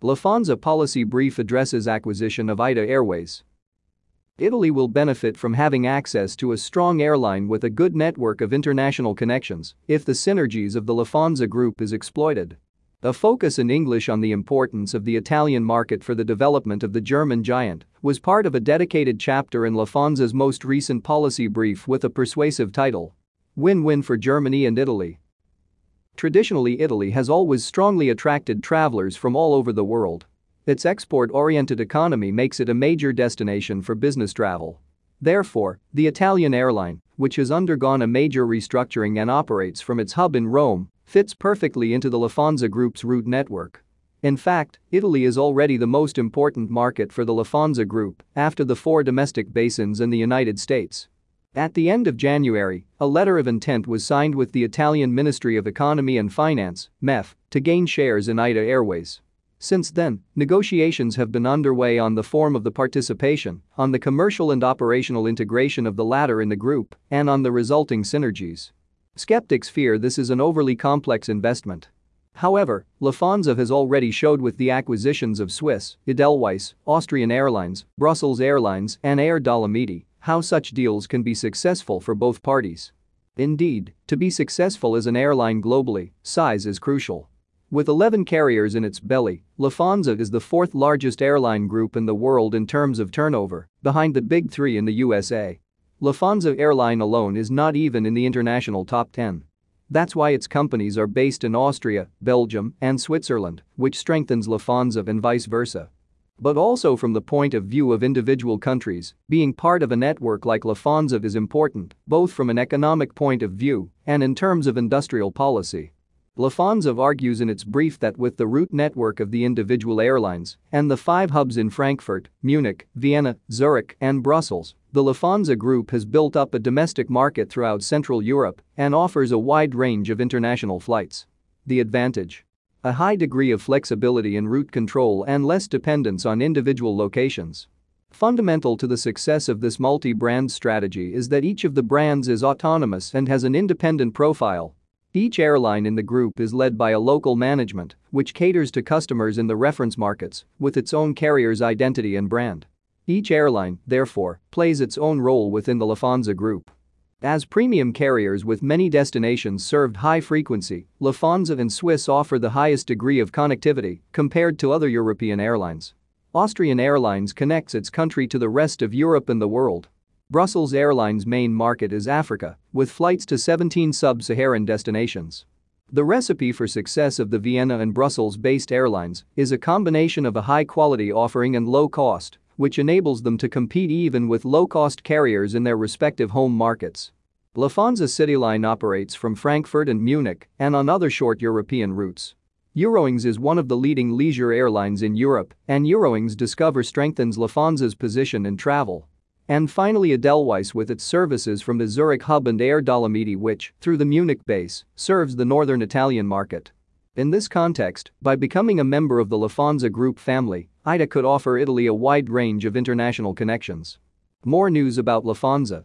Lufthansa policy brief addresses acquisition of ITA Airways. Italy will benefit from having access to a strong airline with a good network of international connections if the synergies of the Lufthansa group is exploited. A focus in English on the importance of the Italian market for the development of the German giant was part of a dedicated chapter in Lufthansa's most recent policy brief with a persuasive title Win-Win for Germany and Italy. Traditionally Italy has always strongly attracted travelers from all over the world. Its export-oriented economy makes it a major destination for business travel. Therefore, the Italian airline, which has undergone a major restructuring and operates from its hub in Rome, fits perfectly into the Lufthansa Group's route network. In fact, Italy is already the most important market for the Lufthansa Group after the four domestic basins in the United States. At the end of January, a letter of intent was signed with the Italian Ministry of Economy and Finance, MEF, to gain shares in ITA Airways. Since then, negotiations have been underway on the form of the participation, on the commercial and operational integration of the latter in the group, and on the resulting synergies. Skeptics fear this is an overly complex investment. However, Lufthansa has already showed with the acquisitions of Swiss, Edelweiss, Austrian Airlines, Brussels Airlines, and Air Dolomiti how such deals can be successful for both parties. Indeed, to be successful as an airline globally, size is crucial. With 11 carriers in its belly, Lufthansa is the fourth largest airline group in the world in terms of turnover, behind the big three in the USA. Lufthansa Airline alone is not even in the international top 10. That's why its companies are based in Austria, Belgium, and Switzerland, which strengthens Lufthansa and vice versa. But also from the point of view of individual countries, being part of a network like Lufthansa is important, both from an economic point of view and in terms of industrial policy. Lufthansa argues in its brief that with the route network of the individual airlines and the five hubs in Frankfurt, Munich, Vienna, Zurich, and Brussels, the Lufthansa Group has built up a domestic market throughout Central Europe and offers a wide range of international flights. The advantage a high degree of flexibility in route control and less dependence on individual locations. Fundamental to the success of this multi-brand strategy is that each of the brands is autonomous and has an independent profile each airline in the group is led by a local management, which caters to customers in the reference markets with its own carrier's identity and brand. Each airline, therefore, plays its own role within the Lufthansa group. As premium carriers with many destinations served high frequency, Lufthansa and Swiss offer the highest degree of connectivity compared to other European airlines. Austrian Airlines connects its country to the rest of Europe and the world Brussels Airlines' main market is Africa, with flights to 17 sub-Saharan destinations. The recipe for success of the Vienna and Brussels-based airlines is a combination of a high-quality offering and low cost, which enables them to compete even with low-cost carriers in their respective home markets. Lufthansa CityLine operates from Frankfurt and Munich and on other short European routes. Eurowings is one of the leading leisure airlines in Europe, and Eurowings Discover strengthens Lufthansa's position in travel. And finally Edelweiss with its services from the Zurich hub and Air Dolomiti which, through the Munich base, serves the northern Italian market. In this context, by becoming a member of the Lufthansa Group family, ITA could offer Italy a wide range of international connections. More news about Lufthansa